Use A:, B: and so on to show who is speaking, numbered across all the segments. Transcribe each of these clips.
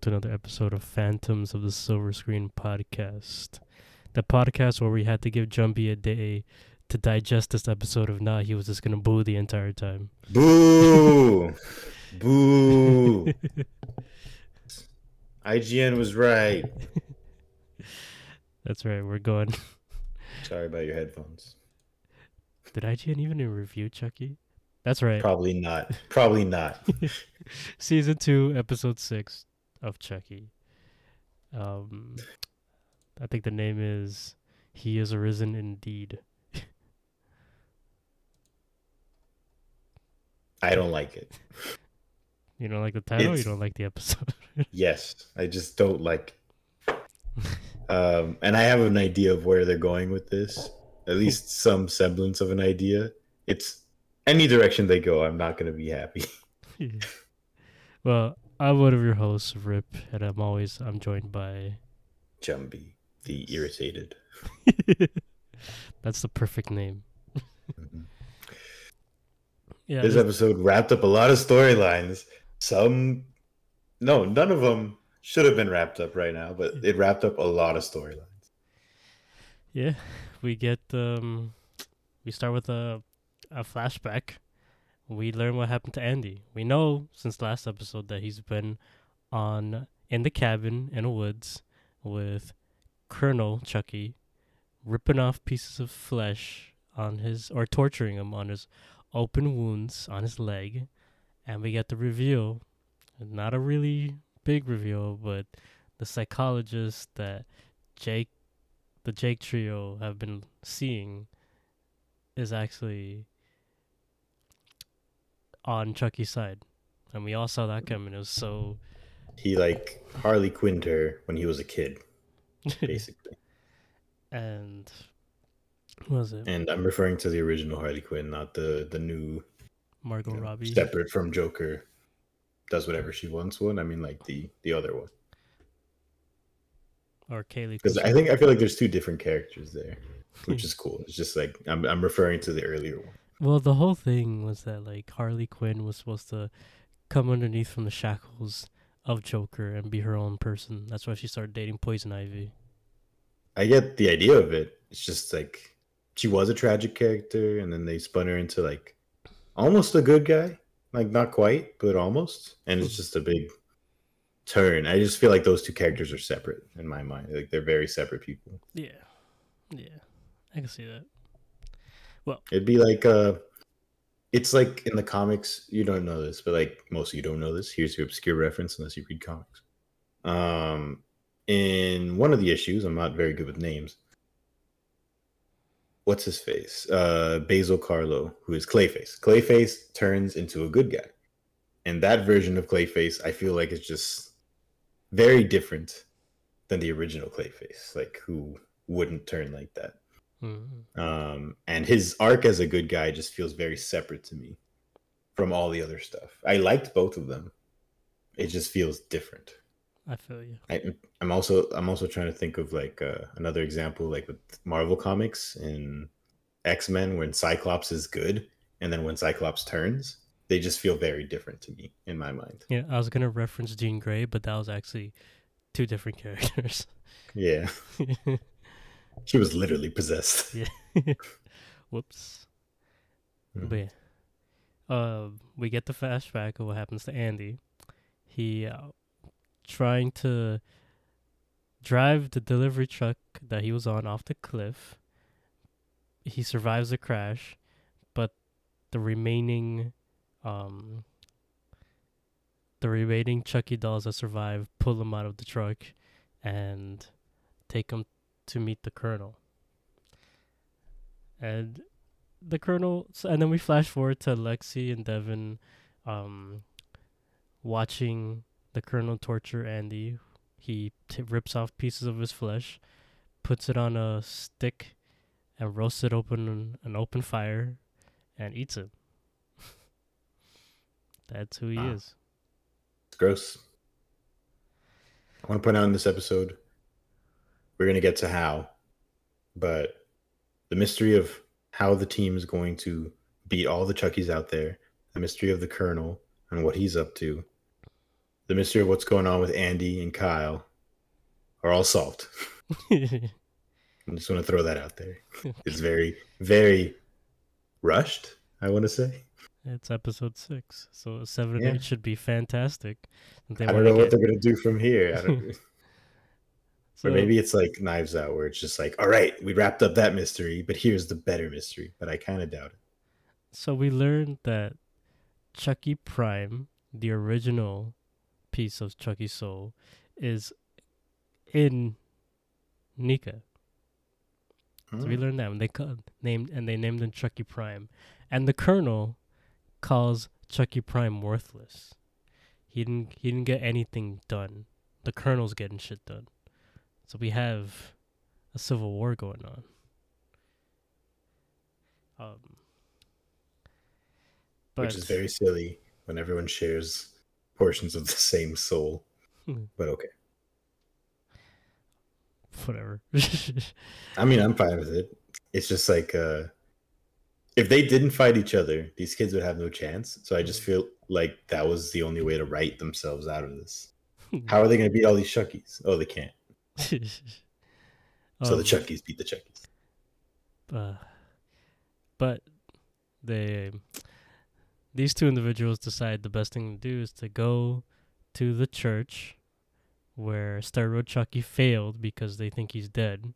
A: welcome to another episode of Phantoms of the Silver Screen podcast. The podcast where we had to give Jumbi a day to digest this episode. If not, he was just gonna boo the entire time.
B: Boo! Boo! IGN was right.
A: That's right. We're going.
B: Sorry about your headphones.
A: Did IGN even review Chucky? That's right.
B: Probably not. Probably not.
A: Season two, episode six of Chucky. Um, I think the name is "He is Arisen Indeed."
B: I don't like it.
A: You don't like the title. You don't like the episode.
B: Yes, I just don't like. Um, and I have an idea of where they're going with this. At least some semblance of an idea. It's any direction they go, I'm not going to be happy.
A: well, I'm one of your hosts, Rip, and I'm always I'm joined by.
B: Jumbi, the irritated.
A: That's the perfect name.
B: Mhm.
A: Yeah,
B: This
A: this-
B: episode wrapped up a lot of storylines. Some, no, none of them should have been wrapped up right now, but it wrapped up a lot of storylines.
A: yeah. We get um, we start with a a flashback. We learn what happened to Andy. We know since last episode that he's been on in the cabin in the woods with Colonel Chucky, ripping off pieces of flesh on his or torturing him on his open wounds on his leg, and we get the reveal. Not a really big reveal, but the psychologist that Jake, the Jake trio, have been seeing is actually on Chucky's side, and we all saw that coming. It was so
B: He like Harley Quinned her when he was a kid, basically.
A: and what was it
B: and I'm referring to the original Harley Quinn, not the the new
A: Margot
B: you know,
A: Robbie?
B: separate from Joker. Does whatever she wants. One, I mean, like the the other one,
A: or Kaley?
B: because I think I feel like there's two different characters there, which is cool. It's just like I'm I'm referring to the earlier one.
A: Well, the whole thing was that like Harley Quinn was supposed to come underneath from the shackles of Joker and be her own person. That's why she started dating Poison Ivy.
B: I get the idea of it. It's just like she was a tragic character, and then they spun her into like almost a good guy, like not quite, but almost. And it's just a big turn. I just feel like those two characters are separate in my mind. Like they're very separate people.
A: Yeah, yeah, I can see that.
B: It'd be like uh it's like in the comics, you don't know this, but like most of you don't know this. Here's your obscure reference unless you read comics. Um in one of the issues, I'm not very good with names. What's his face? Uh Basil Karlo, who is Clayface. Clayface turns into a good guy. And that version of Clayface, I feel like is just very different than the original Clayface, like who wouldn't turn like that
A: Mhm.
B: um, and his arc as a good guy just feels very separate to me from all the other stuff. I liked both of them. It just feels different.
A: I feel you.
B: I, I'm also I'm also trying to think of like uh, another example, like with Marvel comics in X Men, when Cyclops is good, and then when Cyclops turns, they just feel very different to me in my mind.
A: Yeah, I was gonna reference Jean Grey, but that was actually two different characters.
B: Yeah, she was literally possessed.
A: yeah. Whoops.
B: Mhm.
A: But yeah. Uh, we get the flashback of what happens to Andy. He uh, trying to drive the delivery truck that he was on off the cliff. He survives the crash, but the remaining um the remaining Chucky dolls that survive pull him out of the truck and take him to meet the colonel. And the colonel s- and then we flash forward to Lexi and Devin um watching the colonel torture Andy. He t- rips off pieces of his flesh, puts it on a stick and roasts it open an open fire and eats it. That's who he
B: Wow.
A: is.
B: It's gross. I want to point out in this episode, we're going to get to how, but the mystery of how the team is going to beat all the Chuckies out there, the mystery of the Colonel and what he's up to, the mystery of what's going on with Andy and Kyle are all solved. I just want to throw that out there. It's very, very rushed. I want to say.
A: It's episode six, so seven and eight should be fantastic. They
B: I don't know what they're gonna do from here.
A: So,
B: or maybe it's like Knives Out, where it's just like, all right, we wrapped up that mystery, but here's the better mystery. But I kind of doubt it.
A: So we learned that Chucky Prime, the original piece of Chucky's soul, is in Nika. So we
B: Hmm.
A: learned that when they ca- named and they named him Chucky Prime, and the Colonel calls Chucky Prime worthless. He didn't he didn't get anything done. The Colonel's getting shit done. So we have a civil war going on. Um, but
B: Which is very silly when everyone shares portions of the same soul.
A: Hmm.
B: but okay.
A: whatever.
B: I mean, I'm fine with it. It's just like uh if they didn't fight each other, these kids would have no chance. So I just feel like that was the only way to write themselves out of this. How are they going to beat all these Chuckies? Oh, they can't. So the
A: Um,
B: Chuckies beat the Chuckies.
A: uh, but they these two individuals decide the best thing to do is to go to the church where Steroid Chucky failed because they think he's dead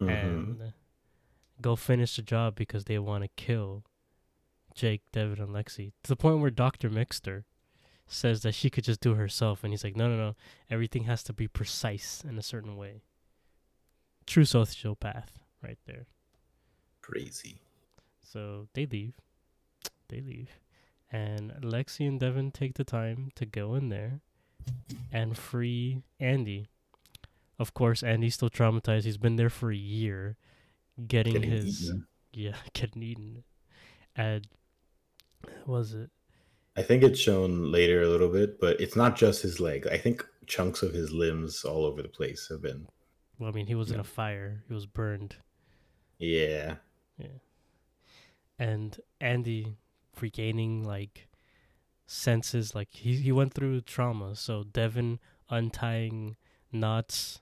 B: Mhm.
A: and go finish the job because they want to kill Jake, Devin, and Lexi to the point where Dr. Mixter says that she could just do it herself and he's like no no no everything has to be precise in a certain way true sociopath right there
B: Crazy.
A: so they leave. They leave. And Lexi and Devin take the time to go in there and free Andy. Of course, Andy's still traumatized. He's been there for a year getting,
B: Getting
A: his
B: eaten.
A: yeah, getting eaten. And was it
B: I think it's shown later a little bit, but it's not just his leg. I think chunks of his limbs all over the place have been.
A: well, I mean, he was in a fire. He was burned.
B: Yeah. Yeah.
A: and Andy regaining like senses like he he went through trauma so Devin untying knots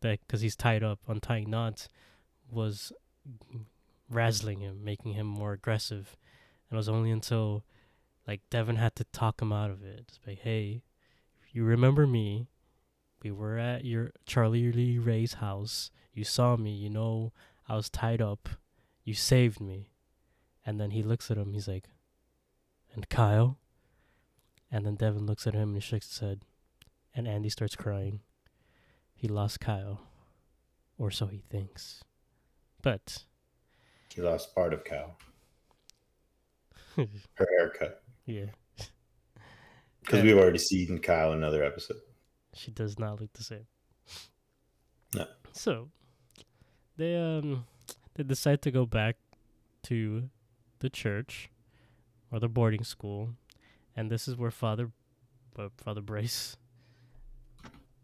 A: that cuz he's tied up untying knots was razzling him making him more aggressive and it was only until like Devin had to talk him out of it It's like hey you remember me we were at your Charlie Lee Ray's house you saw me you know I was tied up you saved me and then he looks at him. He's like, and Kyle? And then Devin looks at him and shakes his head. And Andy starts crying. He lost Kyle. Or so he thinks. But,
B: He lost part of Kyle. Her haircut.
A: Yeah,
B: Because we've already seen Kyle in another episode.
A: she does not look the same.
B: No.
A: So, they, um, they decide to go back to the church or the boarding school. And this is where Father, uh, Father Bryce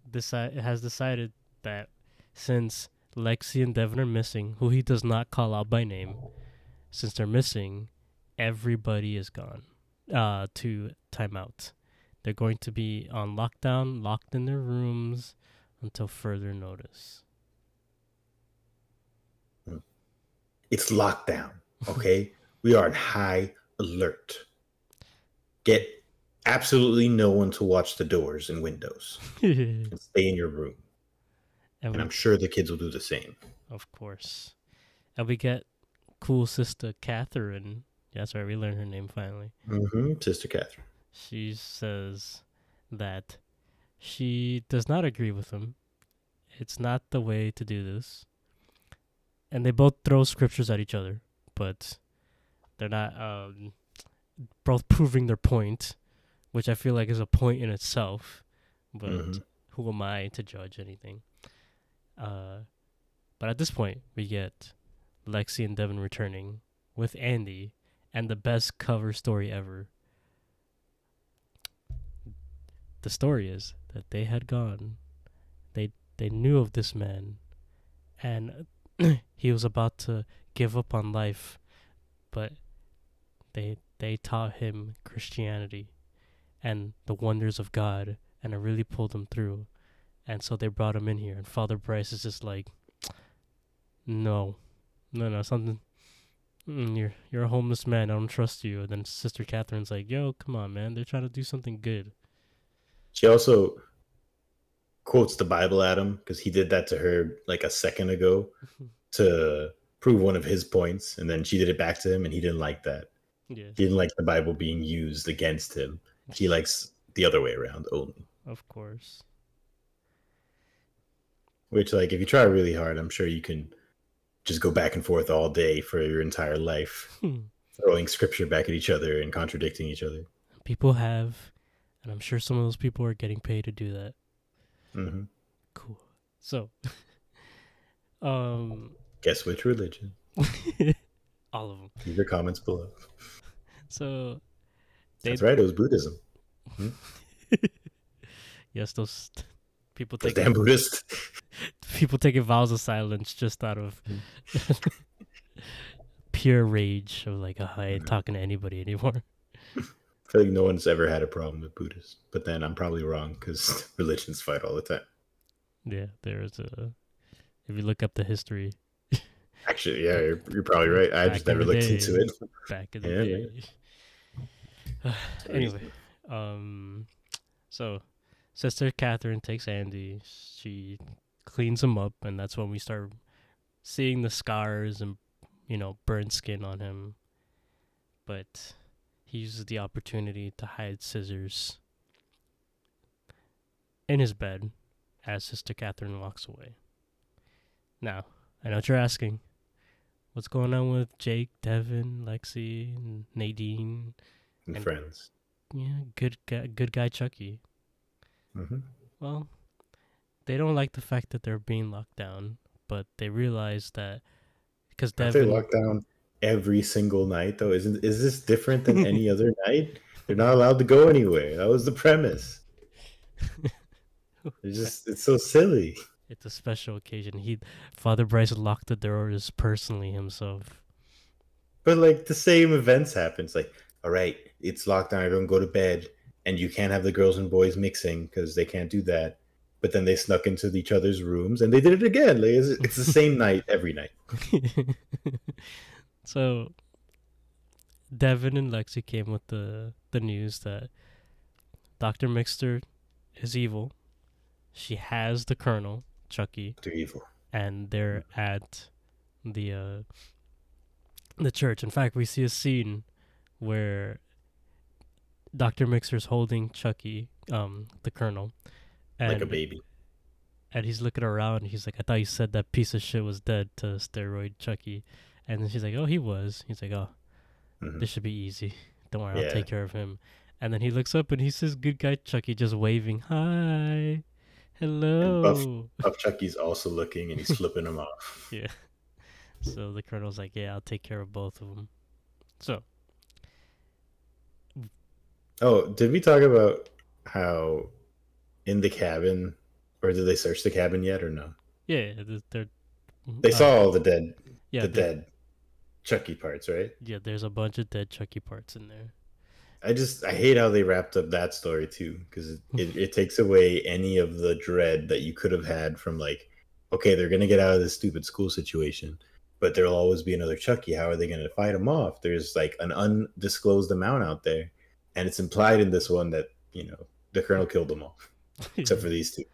A: decide has decided that since Lexi and Devin are missing, who he does not call out by name, since they're missing, everybody is gone uh, to timeout. They're going to be on lockdown, locked in their rooms until further notice.
B: It's lockdown. Okay. we are in high alert. Get absolutely no one to watch the doors and windows.
A: and
B: And stay in your room. And
A: we,
B: I'm sure the kids will do the same.
A: of course, and we get cool sister Catherine. Yeah, that's right. We learn her name finally.
B: hmm Sister Catherine.
A: she says that she does not agree with him. It's not the way to do this. And they both throw scriptures at each other, but they're not um, both proving their point, which I feel like is a point in itself. But
B: Mhm.
A: who am I to judge anything? Uh, but at this point, we get Lexi and Devin returning with Andy and the best cover story ever. The story is that they had gone, they they knew of this man, and he was about to give up on life, but they they taught him Christianity, and the wonders of God, and it really pulled him through. And so they brought him in here, and Father Bryce is just like, no, no, no, something. Mm, you're you're a homeless man. I don't trust you. And then Sister Catherine's like, "Yo, come on, man. They're trying to do something good."
B: She also quotes the Bible at him because he did that to her like a second ago to prove one of his points, and then she did it back to him, and he didn't like that.
A: Yeah,
B: He didn't like the Bible being used against him. He likes the other way around only.
A: of course.
B: Which, like, if you try really hard, I'm sure you can just go back and forth all day for your entire life, throwing scripture back at each other and contradicting each other.
A: people have, and I'm sure some of those people are getting paid to do that.
B: hmm
A: Cool. So, um,
B: Guess which religion?
A: all of them.
B: Leave your comments below.
A: So,
B: That's right. It was Buddhism.
A: yes, those people
B: Those damn Buddhists.
A: People taking vows of silence just out of pure rage of like, oh, I ain't talking to anybody anymore.
B: I feel like no one's ever had a problem with Buddhists, but then I'm probably wrong because religions fight all the time.
A: Yeah, there's a. If you look up the history
B: Actually, yeah, you're, you're probably right. I just never looked
A: day.
B: into it.
A: back in the
B: Yeah,
A: day. anyway, um, so Sister Catherine takes Andy. She cleans him up, and that's when we start seeing the scars and you know burnt skin on him. But he uses the opportunity to hide scissors in his bed as Sister Catherine walks away. Now, I know what you're asking. What's going on with Jake, Devin, Lexi, and Nadine?
B: and
A: and-
B: friends.
A: Yeah, good guy, good guy Chucky.
B: hmm
A: Well, they don't like the fact that they're being locked down, but they realize that because Devin,
B: locked down every single night though? Isn't is this different than any other night? They're not allowed to go anywhere. That was the premise. It's just it's so silly.
A: it's a special occasion. He, Father Bryce, locked the doors personally himself.
B: But like the same events happen. It's like, all right, it's locked down. Everyone go to bed, and you can't have the girls and boys mixing because they can't do that. But then they snuck into each other's rooms and they did it again. Like it's, it's the same night every night.
A: so, Devin and Lexi came with the the news that Doctor Mixter is evil. She has the Colonel Chucky.
B: They're evil.
A: and they're at the uh the church. In fact, we see a scene where Dr. Mixter's holding Chucky, um, the colonel. And,
B: like a baby.
A: And he's looking around. He's like, I thought you said that piece of shit was dead to steroid Chucky. And then she's like, Oh, he was. He's like, Oh,
B: Mhm.
A: this should be easy. Don't worry, I'll take care of him. And then he looks up and he says, Good guy Chucky, just waving, Hi. Hello.
B: Buff Chucky's also looking and he's flipping him off.
A: Yeah. So the colonel's like, yeah, I'll take care of both of them. So,
B: Oh, did we talk about how in the cabin, or did they search the cabin yet, or no?
A: yeah, th- they're.
B: They
A: uh,
B: saw all the dead,
A: yeah,
B: the dead Chucky parts, right?
A: Yeah, there's a bunch of dead Chucky parts in there.
B: I just I hate how they wrapped up that story too because it, it, it takes away any of the dread that you could have had from like, okay, they're gonna get out of this stupid school situation, but there'll always be another Chucky. How are they gonna fight him off? There's like an undisclosed amount out there, and it's implied in this one that you know the colonel killed them all except for these two.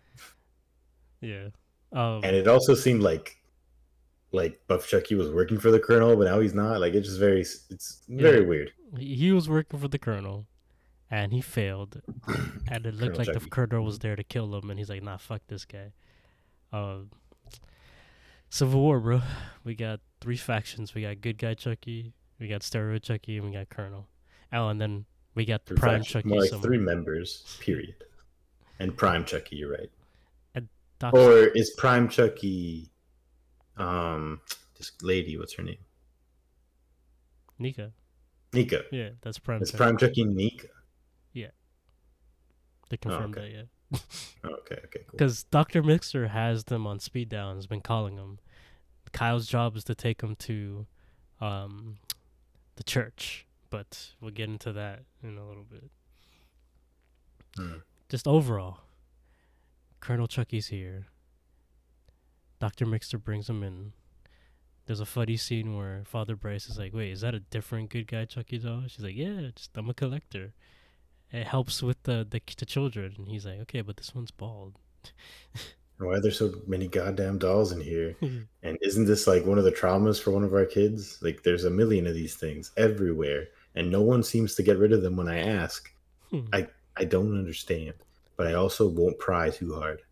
A: yeah. Um,
B: And it also seemed like like Buff Chucky was working for the colonel, but now he's not. Like it's just very it's very
A: Yeah.
B: weird.
A: he was working for the colonel, and he failed. And it looked
B: Colonel
A: like the colonel was there to kill him, and he's like, "Nah, fuck this guy." Um, Civil War, bro. We got three factions. We got good guy Chucky, we got steroid Chucky, and we got Colonel. Oh, and then we got
B: Three
A: Prime
B: factions,
A: Chucky.
B: more like
A: somewhere.
B: three members, period. And Prime Chucky, you're right.
A: Doc-
B: Or is Prime Chucky um this lady, what's her name?
A: Nika.
B: Nika.
A: Yeah, that's Prime.
B: Is
A: Chucky.
B: Prime Chucky Nika? Yeah.
A: They confirmed
B: okay.
A: that, yeah.
B: Oh, okay, okay, cool.
A: Because Dr. Mixter has them on speed down, has been calling them. Kyle's job is to take them to um, the church, but we'll get into that in a little bit. Just overall, Colonel Chucky's here. Dr. Mixter brings him in. There's a funny scene where Father Bryce is like, wait, is that a different good guy Chucky doll? She's like, yeah, just I'm a collector. It helps with the, the, the children. And he's like, okay, but this one's bald.
B: Why are there so many goddamn dolls in here? and isn't this like one of the traumas for one of our kids? Like, there's a million of these things everywhere, and no one seems to get rid of them when I ask.
A: Hmm.
B: I I don't understand, but I also won't pry too hard.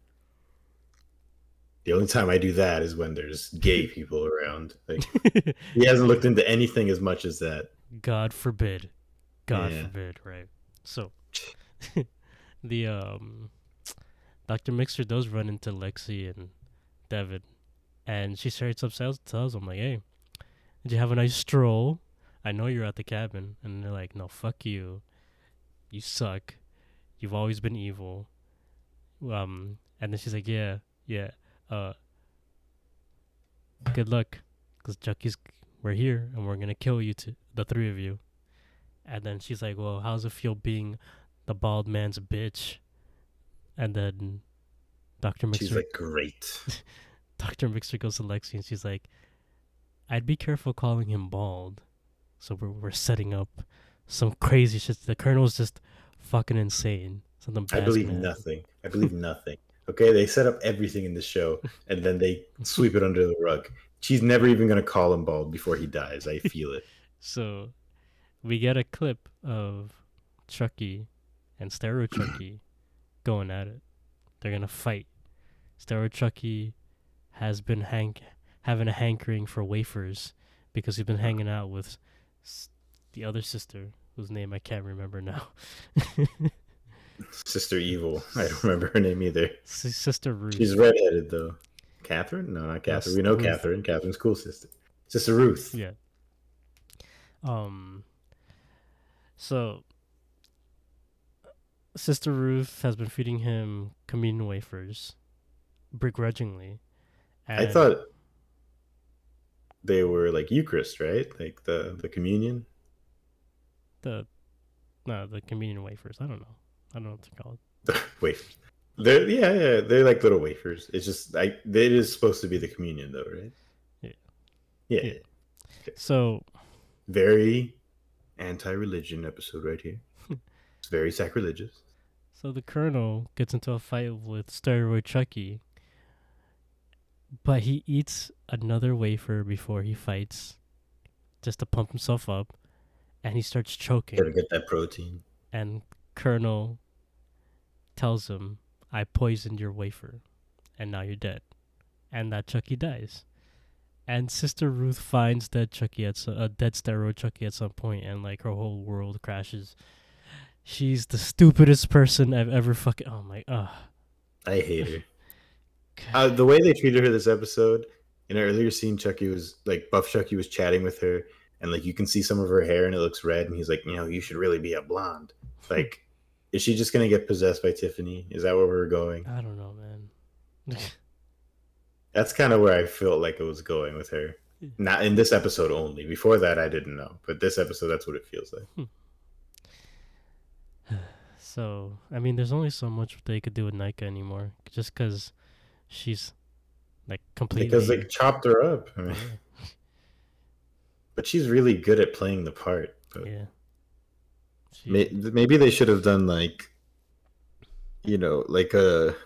B: The only time I do that is when there's gay people around. Like he hasn't looked into anything as much as that.
A: God forbid. God
B: Yeah.
A: forbid, right? So the um Dr. Mixter does run into Lexi and David, and she starts up tells tells them like, Hey, did you have a nice stroll? I know you're at the cabin and they're like, No, fuck you. You suck. You've always been evil. Um and then she's like, Yeah, yeah, uh good luck. Cause Chucky's we're here and we're gonna kill you two, the three of you. And then she's like, Well, how's it feel being the bald man's bitch? And then Dr. Mixter
B: She's like, great.
A: Dr. Mixter goes to Lexi and she's like, I'd be careful calling him bald. So we're we're setting up some crazy shit. The colonel's just fucking insane. Something
B: I believe
A: happen.
B: nothing. I believe nothing. Okay, they set up everything in the show and then they sweep it under the rug. She's never even gonna call him bald before he dies. I feel it.
A: So we get a clip of Chucky and Steroid Chucky going at it. They're gonna fight. Steroid Chucky has been hank having a hankering for wafers because he's been hanging out with the other sister whose name I can't remember now.
B: Sister Evil. I don't remember her name either.
A: S- sister Ruth.
B: She's redheaded though. Catherine? No, not Catherine.
A: Yes,
B: we know
A: Ruth.
B: Catherine. Catherine's cool sister. Sister Ruth.
A: Yeah. Um. So, Sister Ruth has been feeding him communion wafers, begrudgingly.
B: I thought they were like Eucharist, right? Like the the communion.
A: The no the communion wafers. I don't know. I don't know what they're called.
B: wafers. They're yeah, yeah, they're like little wafers. It's just like it is supposed to be the communion though, right?
A: Yeah.
B: Yeah.
A: Yeah. So
B: Very anti-religion episode right here. it's very sacrilegious.
A: so the colonel gets into a fight with Steroid Chucky, but he eats another wafer before he fights, just to pump himself up, and he starts choking.
B: Gotta get that protein.
A: and Colonel tells him, I poisoned your wafer, and now you're dead. And that Chucky dies. And Sister Ruth finds dead Chucky at a dead steroid Chucky at some point, and like her whole world crashes. She's the stupidest person I've ever fucking. Oh my. Uh,
B: I hate her. Uh, the way they treated her this episode, in an earlier scene, Chucky was like Buff Chucky was chatting with her, and like you can see some of her hair and it looks red, and he's like, you know, you should really be a blonde. Like, is she just gonna get possessed by Tiffany? Is that where we're going?
A: I don't know, man.
B: That's kind of where I felt like it was going with her. Hmm. Not in this episode only. Before that, I didn't know, but this episode, that's what it feels like. Hmm.
A: so, I mean, there's only so much they could do with Nika anymore. Just because she's like completely.
B: Because they chopped her up. I mean. But she's really good at playing the part. But
A: Yeah. She-
B: May- maybe they should have done like you know like a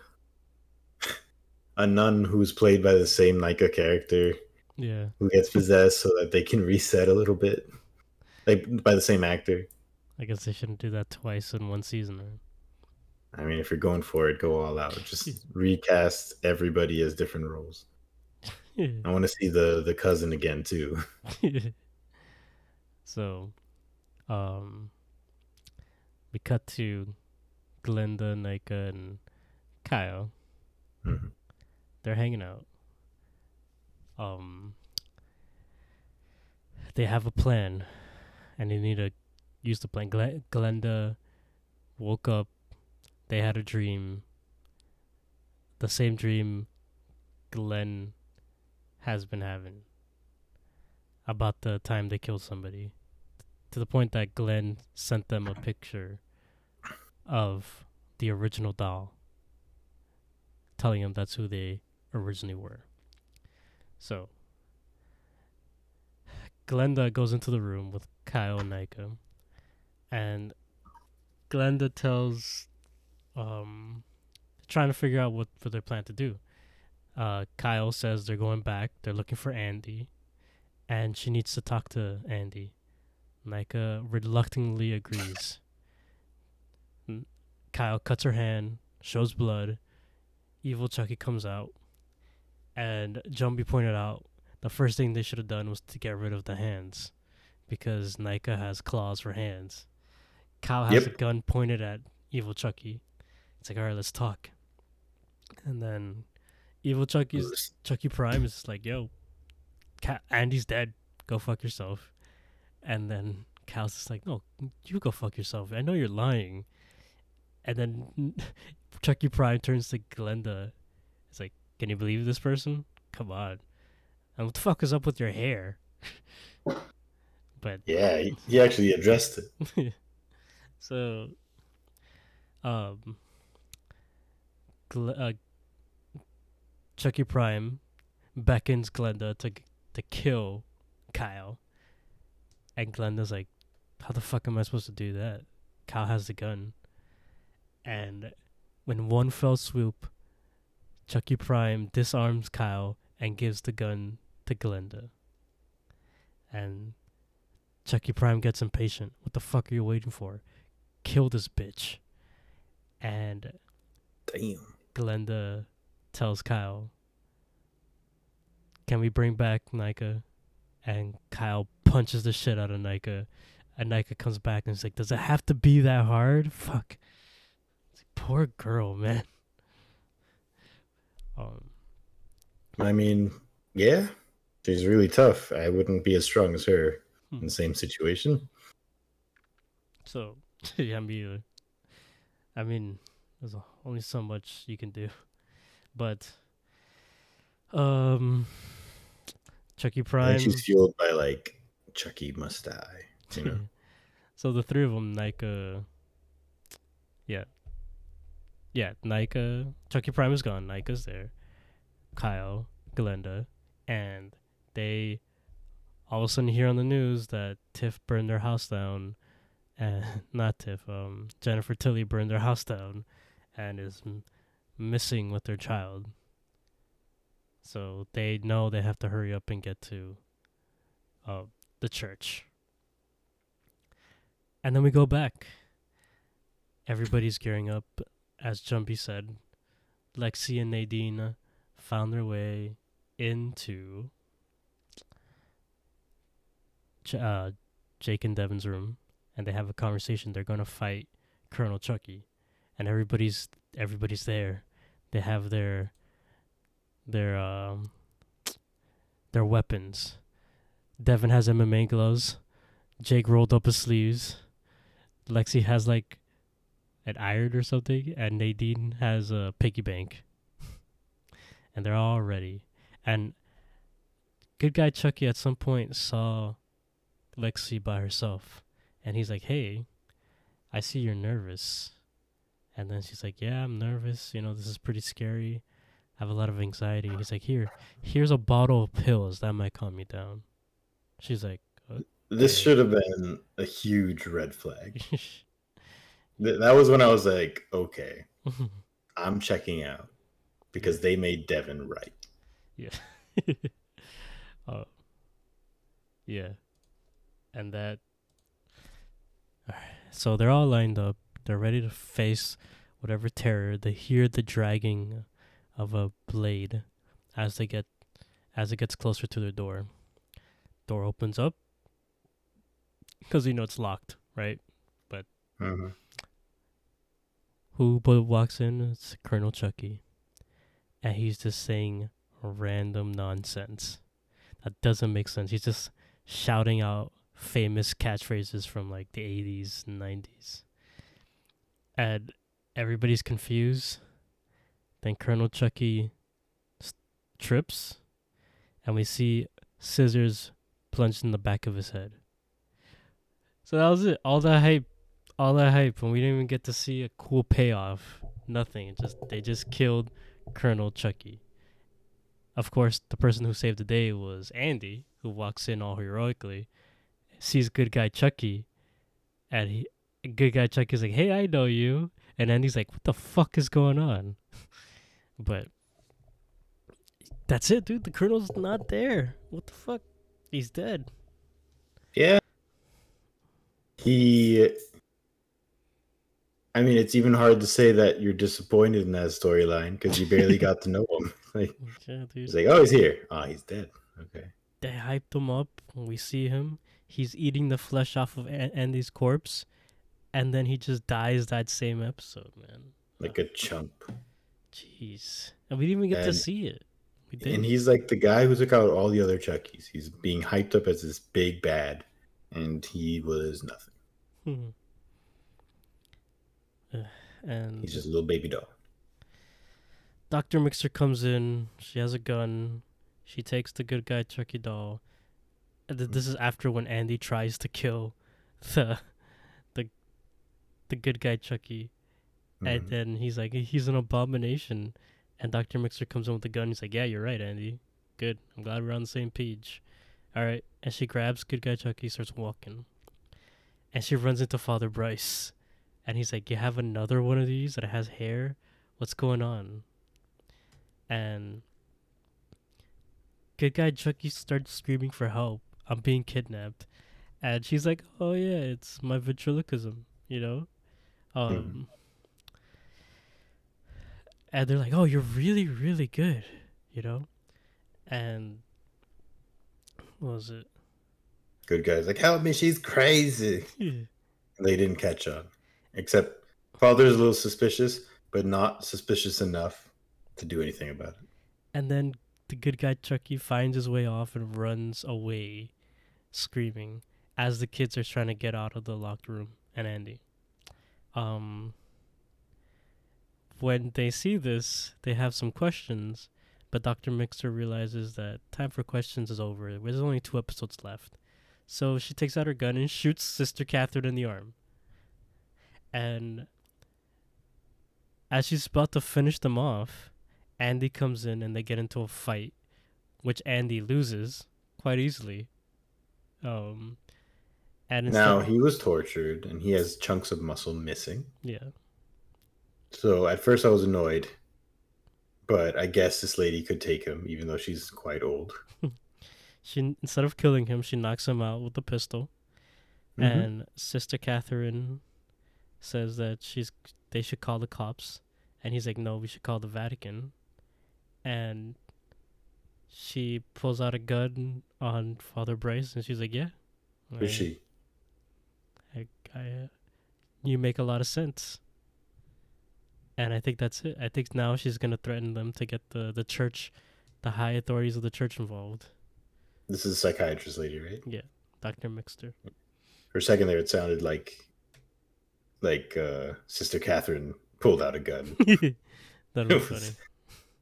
B: a nun who's played by the same Nika character
A: yeah.
B: who gets possessed so that they can reset a little bit like by the same actor
A: I guess they shouldn't do that twice in one season. Right?
B: i mean if you're going for it go all out just recast everybody as different roles i want to see the the cousin again too
A: so, um, we cut to Glenda, Nika, and Kyle.
B: Mhm.
A: They're hanging out. Um, they have a plan, and they need to use the plan. Gle- Glenda woke up. They had a dream. The same dream Glenn has been having about the time they killed somebody. To the point that Glenn sent them a picture of the original doll, telling him that's who they originally were. So, Glenda goes into the room with Kyle and Nika, and Glenda tells, um, trying to figure out what for their plan to do. Uh, Kyle says they're going back. They're looking for Andy, and she needs to talk to Andy. Nika reluctantly agrees. Kyle cuts her hand, shows blood. Evil Chucky comes out, and Jumbi pointed out the first thing they should have done was to get rid of the hands, because Nika has claws for hands. Kyle has
B: Yep.
A: a gun pointed at Evil Chucky. It's like, all right, let's talk. And then Evil Chucky's Chucky Prime is like, yo, Andy's dead. Go fuck yourself. And then Cal's just like, no, you go fuck yourself. I know you're lying. And then Chucky Prime turns to Glenda. It's like, can you believe this person? Come on. And what the fuck is up with your hair? but
B: Yeah, he, he actually addressed it.
A: so, um, Gle- uh, Chucky Prime beckons Glenda to to kill Kyle, and Glenda's like, "How the fuck am I supposed to do that?" Kyle has the gun, and when one fell swoop, Chucky Prime disarms Kyle and gives the gun to Glenda, and Chucky Prime gets impatient. What the fuck are you waiting for? Kill this bitch. And
B: Damn.
A: Glenda tells Kyle, Can we bring back Nika? And Kyle punches the shit out of Nika. And Nika comes back and is like, Does it have to be that hard? Fuck. Like, Poor girl, man. Um,
B: I mean, yeah, she's really tough. I wouldn't be as strong as her
A: Hmm.
B: in the same situation.
A: so, yeah, me either. I mean, there's only so much you can do. But, um, Chucky Prime.
B: she's fueled by like Chucky must die. You know,
A: so the three of them, Nika, yeah, yeah, Nika, Chucky Prime is gone. Nika's there, Kyle, Glenda, and they all of a sudden hear on the news that Tiff burned their house down, and not Tiff, um, Jennifer Tilly burned their house down, and is missing with their child. So they know they have to hurry up and get to, uh, the church. And then we go back. Everybody's gearing up. As Jumbi said, Lexi and Nadine found their way into uh, Jake and Devin's room, and they have a conversation. They're gonna fight Colonel Chucky, and everybody's everybody's there. They have their their um their weapons. Devin has MMA gloves. Jake rolled up his sleeves. Lexi has like an iron or something, and Nadine has a piggy bank. and they're all ready. And good guy Chucky at some point saw Lexi by herself, and he's like, "Hey, I see you're nervous." And then she's like, "Yeah, I'm nervous. You know, this is pretty scary. I have a lot of anxiety." He's like, "Here, here's a bottle of pills that might calm you down." She's like,
B: this should have been a huge red flag. Th- That was when I was like, okay, I'm checking out because they made Devin right.
A: Yeah. oh. Yeah. And that. Alright. So they're all lined up. They're ready to face whatever terror. They hear the dragging of a blade as they get as it gets closer to their door. Door opens up because you know it's locked, right?
B: Mhm.
A: Who but walks in? It's Colonel Chucky. And he's just saying random nonsense. That doesn't make sense. He's just shouting out famous catchphrases from like the 80s and 90s. And everybody's confused. Then Colonel Chucky s- trips, and we see scissors plunged in the back of his head. So that was it. All that hype all that hype and we didn't even get to see a cool payoff. Nothing. It just they just killed Colonel Chucky. Of course, the person who saved the day was Andy, who walks in all heroically, sees good guy Chucky, and he good guy Chuck is like, "Hey, I know you," and Andy's like, "What the fuck is going on?" but that's it, dude. The Colonel's not there. What the fuck? He's dead.
B: Yeah. He. I mean, it's even hard to say that you're disappointed in that storyline because you barely got to know him. Like,
A: Yeah, dude.
B: he's like, oh, he's here. Oh, he's dead. Okay.
A: they hyped him up when we see him. He's eating the flesh off of Andy's corpse, and then he just dies that same episode, man.
B: Like a chump.
A: Jeez, and we didn't even get to see it. We
B: And he's like the guy who took out all the other Chuckies. He's being hyped up as this big bad, and he was nothing.
A: Hmm. And
B: He's just a little baby doll.
A: Doctor Mixter comes in. She has a gun. She takes the good guy Chucky doll. This is after when Andy tries to kill the the good guy Chucky. And
B: Mhm.
A: then he's like, he's an abomination. And Dr. Mixter comes in with a gun. He's like, yeah, you're right, Andy. Good. I'm glad we're on the same page. All right. And she grabs good guy Chucky, starts walking. And she runs into Father Bryce. And he's like, you have another one of these that has hair? What's going on? And good guy Chucky starts screaming for help. I'm being kidnapped. And she's like, oh, yeah, it's my ventriloquism, you know? Um, and they're like, "Oh, you're really, really good," you know, and what was it?
B: Good guy's like, help me, she's crazy.
A: Yeah.
B: They didn't catch on. Except father's a little suspicious, but not suspicious enough to do anything about it.
A: And then the good guy Chucky finds his way off and runs away, screaming as the kids are trying to get out of the locked room and Andy. Um. When they see this, they have some questions, but Dr. Mixter realizes that time for questions is over. There's only two episodes left. So she takes out her gun and shoots Sister Catherine in the arm. And as she's about to finish them off, Andy comes in and they get into a fight, which Andy loses quite easily. Um, and instead,
B: Now he was tortured and he has chunks of muscle missing.
A: yeah,
B: So at first I was annoyed, but I guess this lady could take him, even though she's quite old.
A: she instead of killing him, she knocks him out with a pistol.
B: Mhm.
A: And Sister Catherine says that she's they should call the cops, and he's like, no, we should call the Vatican. And she pulls out a gun on Father Bryce, and she's like, yeah.
B: Who's she?
A: I, I, uh, you make a lot of sense. And I think that's it. I think now she's gonna threaten them to get the the church, the high authorities of the church involved.
B: This is a psychiatrist lady, right?
A: Yeah, Doctor Mixter.
B: For a second there, it sounded like, like uh, Sister Catherine pulled out a gun.
A: Be
B: It
A: funny.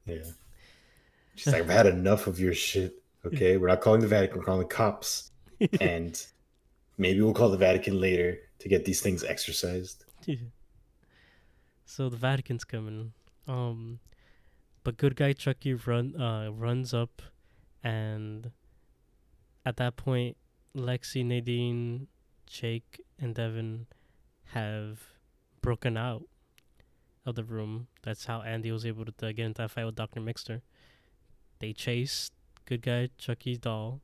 B: Yeah. She's like, I've had enough of your shit. Okay, we're not calling the Vatican, we're calling the cops. And maybe we'll call the Vatican later to get these things exercised.
A: so the Vatican's coming. Um, but good guy Chucky run uh runs up, and at that point, Lexi, Nadine, Jake, and Devin have broken out of the room. That's how Andy was able to get into that fight with Doctor Mixter. They chase good guy Chucky's doll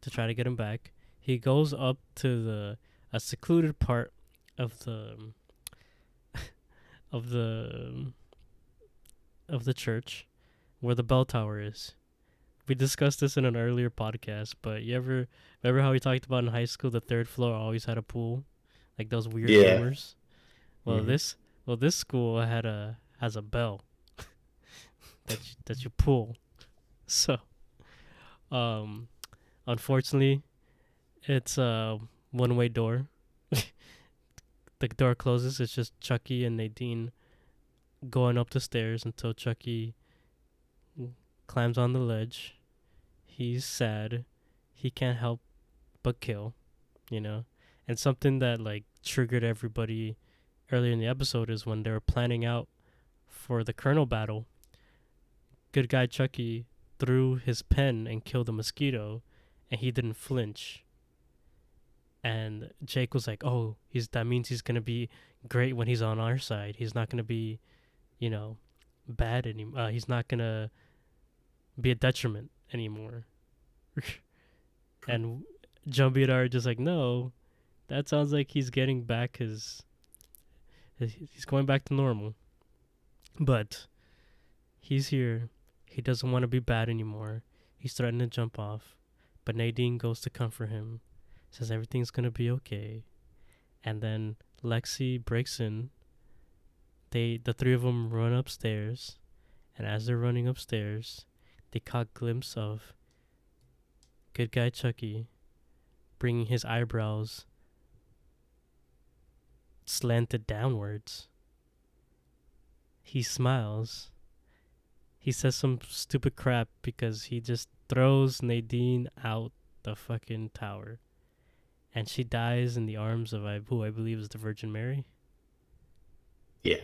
A: to try to get him back. He goes up to the a secluded part of the of the of the church where the bell tower is. We discussed this in an earlier podcast, but you ever remember how we talked about in high school the third floor always had a pool? Like those weird
B: Yeah.
A: gamers? Well
B: Mhm.
A: this well this school had a has a bell that you, that you pull. So um unfortunately it's uh, a one way door. the door closes, it's just Chucky and Nadine going up the stairs until Chucky climbs on the ledge. He's sad. He can't help but kill, you know? And something that like triggered everybody earlier in the episode is when they were planning out for the Colonel battle. Good guy Chucky threw his pen and killed a mosquito, and he didn't flinch. And Jake was like, "Oh, he's that means he's gonna be great when he's on our side. He's not gonna be, you know, bad anymore. Uh, he's not gonna be a detriment anymore." and Jumpy are just like, "No, that sounds like he's getting back his, his he's going back to normal." But he's here. He doesn't want to be bad anymore. He's threatening to jump off, but Nadine goes to comfort him, says everything's gonna be okay, and then Lexy breaks in. They the three of them run upstairs, and as they're running upstairs, they caught glimpse of good guy Chucky bringing his eyebrows slanted downwards. He smiles. He says some stupid crap because he just throws Nadine out the fucking tower. And she dies in the arms of I- who I believe is the Virgin Mary.
B: Yeah.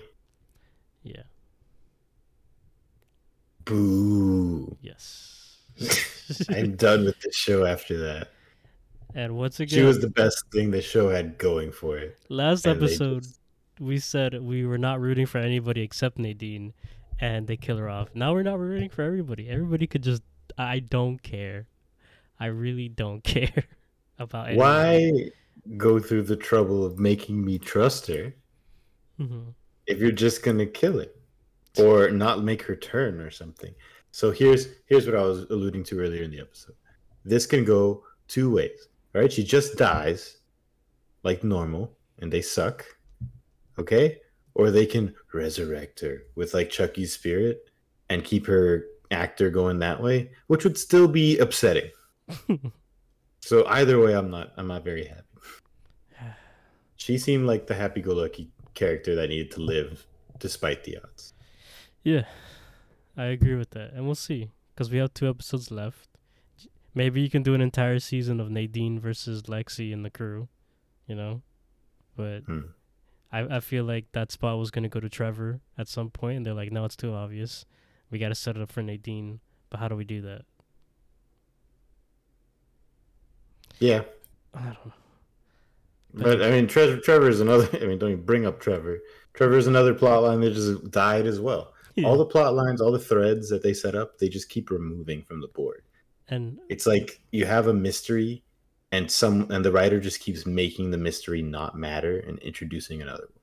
A: Yeah.
B: Boo.
A: Yes.
B: I'm done with the show after that.
A: and once again,
B: She was the best thing the show had going for it.
A: last
B: and
A: episode
B: just-
A: we said we were not rooting for anybody except Nadine, and they kill her off. Now we're not rooting for everybody. Everybody could just. I don't care. I really don't care about anyone.
B: Why go through the trouble of making me trust her
A: Mhm.
B: if you're just gonna kill it or not make her turn or something? So here's here's what I was alluding to earlier in the episode. This can go two ways. right? she just dies like normal and they suck. Okay? Or they can resurrect her with like Chucky's spirit and keep her actor going that way, which would still be upsetting. So either way I'm not I'm not very happy. She seemed like the happy-go-lucky character that needed to live despite the odds.
A: Yeah, I agree with that, and we'll see because we have two episodes left. Maybe you can do an entire season of Nadine versus Lexy and the crew, you know. But
B: Hmm.
A: I I feel like that spot was gonna go to Trevor at some point, and they're like, no, it's too obvious. We got to set it up for Nadine. But how do we do that?
B: Yeah,
A: I don't know.
B: but I mean, Trevor, Trevor is another. I mean, don't even bring up Trevor. Trevor is another plot line that just died as well. All the plot lines, all the threads that they set up, they just keep removing from the board.
A: and
B: It's like you have a mystery, and some and the writer just keeps making the mystery not matter and introducing another one.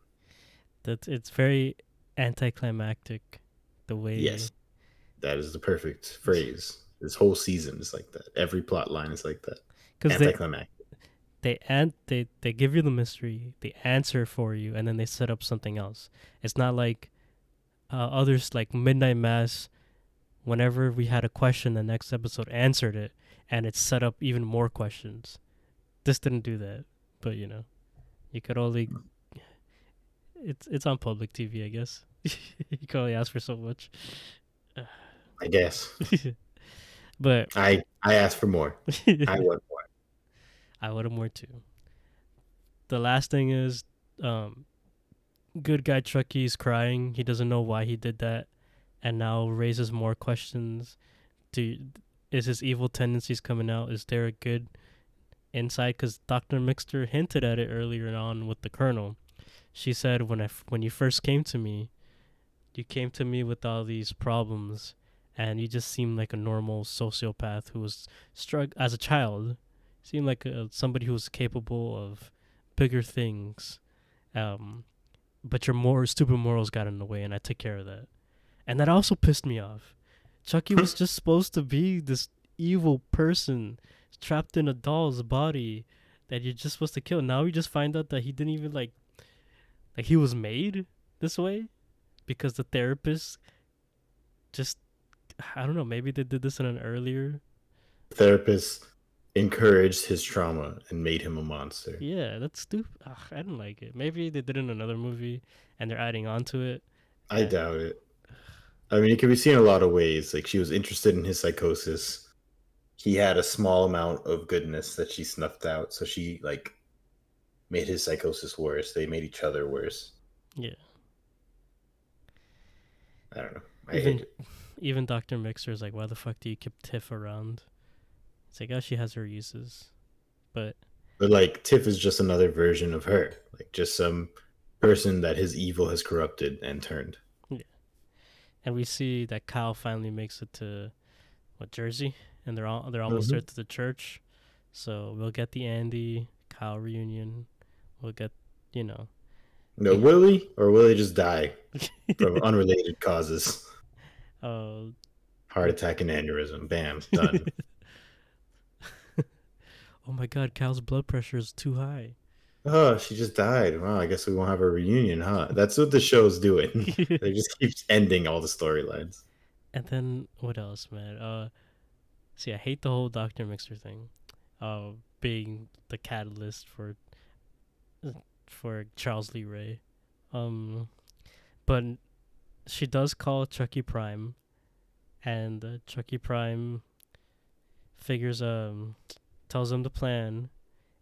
A: that it's very anticlimactic, the way.
B: Yes, that is the perfect phrase. This whole season is like that. Every plot line is like that.
A: Because they they an- they they give you the mystery, they answer for you, and then they set up something else. It's not like uh, others like Midnight Mass. Whenever we had a question, the next episode answered it, and it set up even more questions. This didn't do that, but you know, you could only. It's it's on public TV, I guess. you can only ask for so much,
B: I guess.
A: but
B: I I asked for more. I want more.
A: I would have more too. The last thing is, um, good guy Chucky's crying. He doesn't know why he did that, and now raises more questions. Do is his evil tendencies coming out? Is there a good inside? Because Doctor Mixter hinted at it earlier on with the Colonel. She said when I f- when you first came to me, you came to me with all these problems, and you just seemed like a normal sociopath who was strugg as a child seemed like uh, somebody who was capable of bigger things. Um, but your more stupid morals got in the way, and I took care of that. And that also pissed me off. Chucky was just supposed to be this evil person trapped in a doll's body that you're just supposed to kill. Now we just find out that he didn't even like, like he was made this way because the therapist just, I don't know, maybe they did this in an earlier
B: Therapist encouraged his trauma and made him a monster.
A: Yeah, that's stupid. Ugh, I didn't like it. Maybe they did it in another movie and they're adding on to it.
B: I doubt it. I mean, it can be seen a lot of ways. Like she was interested in his psychosis. He had a small amount of goodness that she snuffed out, so she like made his psychosis worse. They made each other worse.
A: Yeah.
B: I don't know. I
A: Even even Doctor Mixter is like, why the fuck do you keep Tiff around? It's like, oh, she has her uses, but
B: But like Tiff is just another version of her. Like just some person that his evil has corrupted and turned.
A: Yeah, and we see that Kyle finally makes it to what Jersey, and they're all they're almost
B: Mhm.
A: there to the church, so we'll get the Andy Kyle reunion. We'll get you know.
B: No,
A: Yeah.
B: Willie or will he just die from unrelated causes?
A: uh,
B: Heart attack and aneurysm. Bam, done.
A: oh my God, Cal's blood pressure is too high.
B: oh, she just died. Wow, I guess we won't have a reunion, huh? That's what the show's doing. they just keeps ending all the storylines.
A: And then what else, man? Uh, see, I hate the whole Doctor Mixter thing, uh, being the catalyst for for Charles Lee Ray. Um, but she does call Chucky Prime, and uh, Chucky Prime figures um tells him the plan,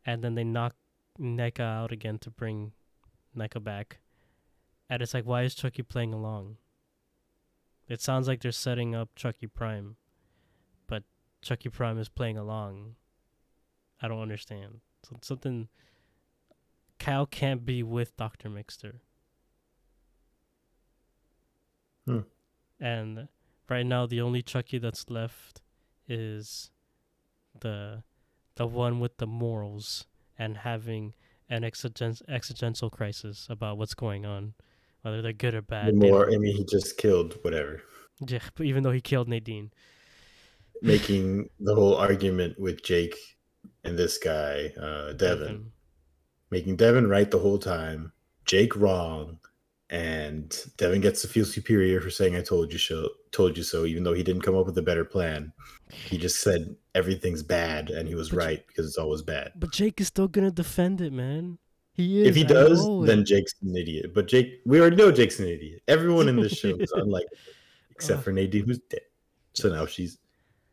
A: and then they knock Nica out again to bring Nica back, and it's like, why is Chucky playing along? It sounds like they're setting up Chucky Prime, but Chucky Prime is playing along. I don't understand. So something. Kyle can't be with Doctor Mixter.
B: Hmm.
A: And right now, the only Chucky that's left is the the one with the morals and having an existential crisis about what's going on, whether they're good or bad. they
B: more, I mean, he just killed whatever,
A: yeah, but even though he killed Nadine.
B: making the whole argument with Jake and this guy, uh, Devon, making Devon right the whole time, Jake wrong, and Devon gets to feel superior for saying "I told you so." Told you so, even though he didn't come up with a better plan. He just said everything's bad, and he was
A: But
B: right because it's always bad.
A: But Jake is still gonna defend it, man. He is.
B: if he does, then
A: it.
B: Jake's an idiot. But Jake, we already know Jake's an idiot. Everyone in this show is unlikable, except for Nadine, who's dead. So now she's,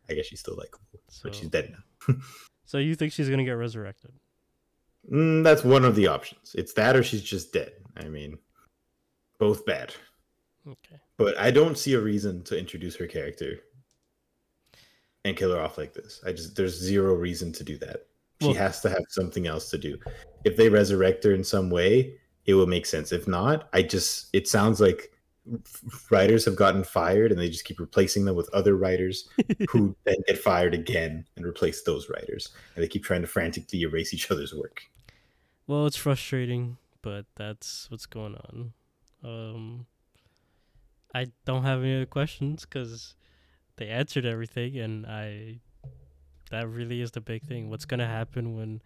B: I guess she's still likable,
A: so,
B: but she's dead now.
A: so you think she's gonna get resurrected?
B: Mm, that's one of the options. It's that or she's just dead. I mean, both bad.
A: Okay.
B: But I don't see a reason to introduce her character and kill her off like this. I just there's zero reason to do that. She
A: Well-
B: has to have something else to do. If they resurrect her in some way, it will make sense. If not, I just it sounds like writers have gotten fired and they just keep replacing them with other writers who then get fired again and replace those writers. And they keep trying to frantically erase each other's work.
A: Well, it's frustrating, but that's what's going on. Um, I don't have any other questions because they answered everything, and I. That really is the big thing. What's gonna happen when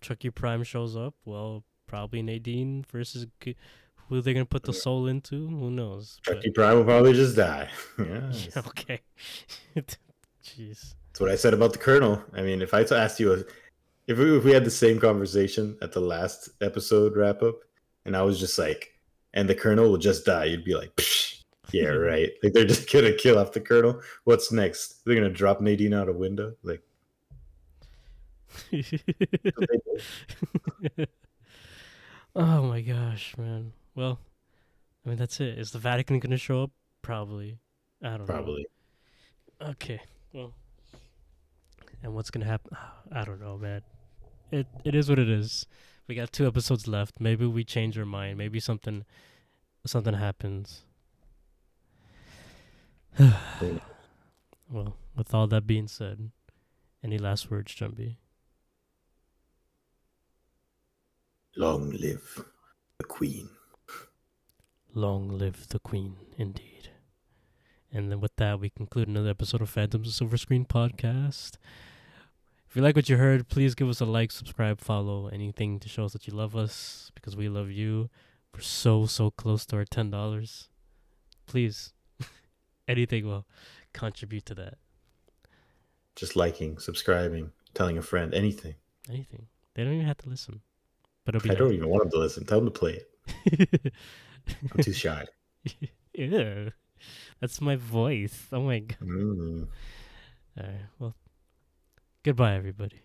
A: Chucky Prime shows up? Well, probably Nadine versus G- who they're gonna put the uh, soul into. Who knows? But-
B: Chucky Prime will probably just die. yeah,
A: okay. Jeez.
B: That's what I said about the Colonel. I mean, if I asked you, a, if we, if we had the same conversation at the last episode wrap up, and I was just like, and the Colonel will just die, you'd be like, Psh, yeah, right. Like they're just gonna kill off the Colonel. What's next? They're gonna drop Nadine out a window. Like,
A: oh my gosh, man. Well, I mean that's it. Is the Vatican gonna show up? Probably. I don't
B: probably.
A: know. Probably. Okay. Well. And what's gonna happen? I don't know, man. It it is what it is. We got two episodes left. Maybe we change our mind. Maybe something something happens. well, with all that being said, any last words, Jumbi?
B: Long live the Queen.
A: Long live the Queen, indeed. And then with that, we conclude another episode of Phantoms of Silver Screen podcast. If you like what you heard, please give us a like, subscribe, follow, anything to show us that you love us because we love you. We're so, so close to our $10. Please, anything will contribute to that.
B: Just liking, subscribing, telling a friend, anything.
A: Anything. They don't even have to listen. But it'll
B: I don't even want them to listen. Tell them to play it. I'm too shy.
A: Ew. That's my voice. Oh my god.
B: Mm.
A: All right. Well, goodbye, everybody.